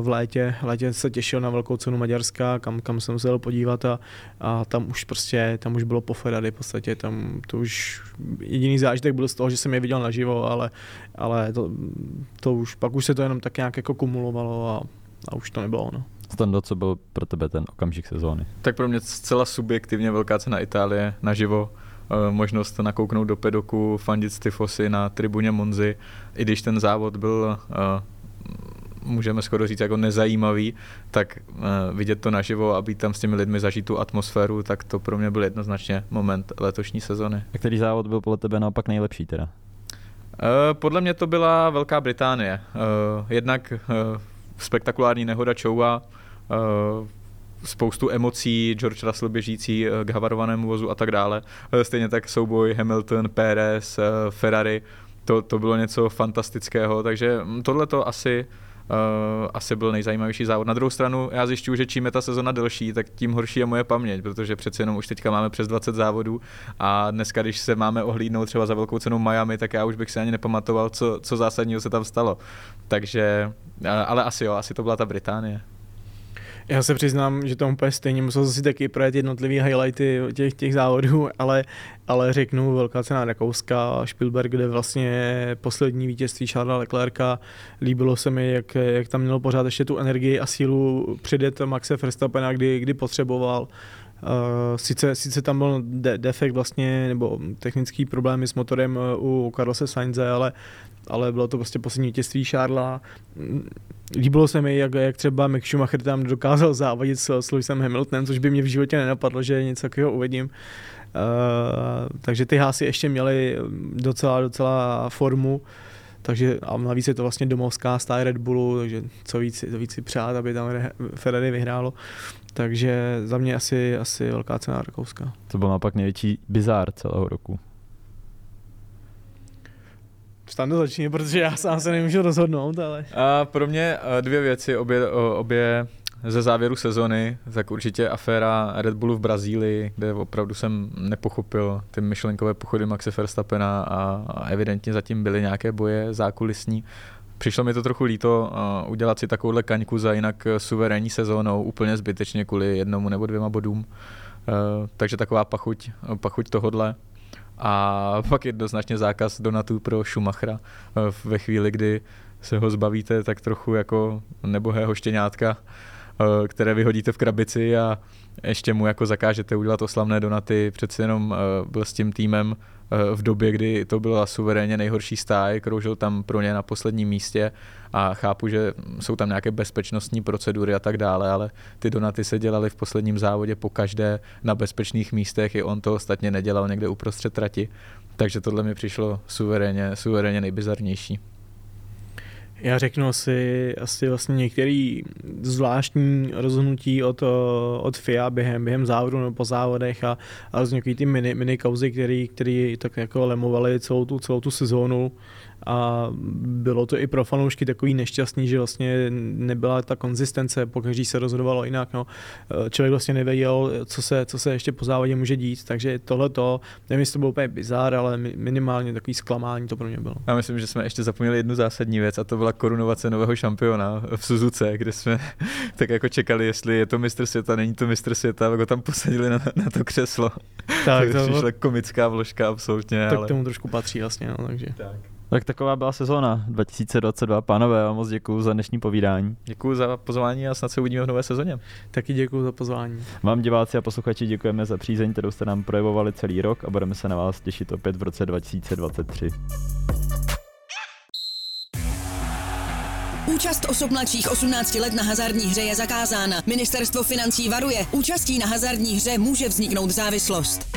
v létě, v létě se těšil na velkou cenu Maďarska, kam, kam jsem se jel podívat a, a tam už prostě, tam už bylo po Ferrari v podstatě, tam to už jediný zážitek byl z toho, že jsem je viděl naživo, ale, ale to, to už, pak už se to jenom tak nějak jako kumulovalo a, a už to nebylo, no. Stando, co byl pro tebe ten okamžik sezóny? Tak pro mě zcela subjektivně velká cena Itálie naživo, eh, možnost nakouknout do pedoku, fandit Stifosy na tribuně Monzy, i když ten závod byl uh, můžeme skoro říct jako nezajímavý, tak uh, vidět to naživo a být tam s těmi lidmi, zažít tu atmosféru, tak to pro mě byl jednoznačně moment letošní sezony. A který závod byl podle tebe naopak nejlepší teda? Uh, podle mě to byla Velká Británie. Uh, jednak uh, spektakulární nehoda Choua, uh, spoustu emocí, George Russell běžící k havarovanému vozu a tak dále. Stejně tak souboj Hamilton, Perez, Ferrari, to, to bylo něco fantastického, takže tohle to asi Uh, asi byl nejzajímavější závod. Na druhou stranu já zjišťuju, že čím je ta sezona delší, tak tím horší je moje paměť, protože přece jenom už teďka máme přes 20 závodů a dneska, když se máme ohlídnout třeba za velkou cenu Miami, tak já už bych si ani nepamatoval, co, co zásadního se tam stalo. Takže, ale asi jo, asi to byla ta Británie. Já se přiznám, že to úplně stejně musel si taky projet jednotlivý highlighty těch, těch závodů, ale, ale řeknu velká cena Rakouska, Spielberg, kde vlastně poslední vítězství Charlesa Leclerca. Líbilo se mi, jak, jak tam mělo pořád ještě tu energii a sílu předjet Maxe Verstappena, kdy, kdy potřeboval. Uh, sice, sice tam byl de- defekt vlastně, nebo technický problémy s motorem u Carlose Sainze, ale, ale bylo to prostě poslední vítězství Charlesa líbilo se mi, jak, jak třeba Mick Schumacher tam dokázal závodit s, s Lewisem Hamiltonem, což by mě v životě nenapadlo, že něco takového uvidím. Uh, takže ty hásy ještě měly docela, docela formu, takže a navíc je to vlastně domovská stáje Red Bullu, takže co víc, co víc si přát, aby tam Ferrari vyhrálo. Takže za mě asi, asi velká cena Rakouska. To byl naopak největší bizár celého roku. Stando začni, protože já sám se nemůžu rozhodnout, ale... A pro mě eh, dvě věci, obě, obě ze závěru sezony, tak určitě aféra Red Bullu v Brazílii, kde opravdu jsem nepochopil ty myšlenkové pochody Maxe Verstappena a, evidentně zatím byly nějaké boje zákulisní. Přišlo mi to trochu líto uh, udělat si takovouhle kaňku za jinak suverénní sezónou úplně zbytečně kvůli jednomu nebo dvěma bodům. Uh, takže taková pachuť, pachuť tohodle. A pak jednoznačně zákaz donatů pro Schumachera eh, ve chvíli, kdy se ho zbavíte tak trochu jako nebohého štěňátka, které vyhodíte v krabici a ještě mu jako zakážete udělat oslavné donaty. Přeci jenom eh, byl s tím týmem v době, kdy to byla suverénně nejhorší stáj, kroužil tam pro ně na posledním místě a chápu, že jsou tam nějaké bezpečnostní procedury a tak dále, ale ty donaty se dělaly v posledním závodě po každé na bezpečných místech, i on to ostatně nedělal někde uprostřed trati, takže tohle mi přišlo suverénně, suverénně nejbizarnější. Já řeknu asi, asi vlastně některý zvláštní rozhodnutí od, od FIA během, během závodu nebo po závodech a, a nějaký ty mini, mini kauzy, který tak jako lemovali celou tu, celou tu sezónu a bylo to i pro fanoušky takový nešťastný, že vlastně nebyla ta konzistence, pokaždý se rozhodovalo jinak. No. Člověk vlastně nevěděl, co se, co se ještě po závodě může dít, takže tohle to, nevím, jestli to bylo úplně bizár, ale minimálně takový zklamání to pro mě bylo. Já myslím, že jsme ještě zapomněli jednu zásadní věc a to byla korunovace nového šampiona v Suzuce, kde jsme tak jako čekali, jestli je to mistr světa, není to mistr světa, tak ho tam posadili na, na to křeslo. Tak, to přišla komická vložka absolutně. Tak ale... k tomu trošku patří vlastně, no, takže. Tak. Tak taková byla sezóna 2022. Pánové, moc děkuji za dnešní povídání. Děkuji za pozvání a snad se uvidíme v nové sezóně. Taky děkuji za pozvání. Vám diváci a posluchači děkujeme za přízeň, kterou jste nám projevovali celý rok a budeme se na vás těšit opět v roce 2023. Účast osob mladších 18 let na hazardní hře je zakázána. Ministerstvo financí varuje. Účastí na hazardní hře může vzniknout závislost.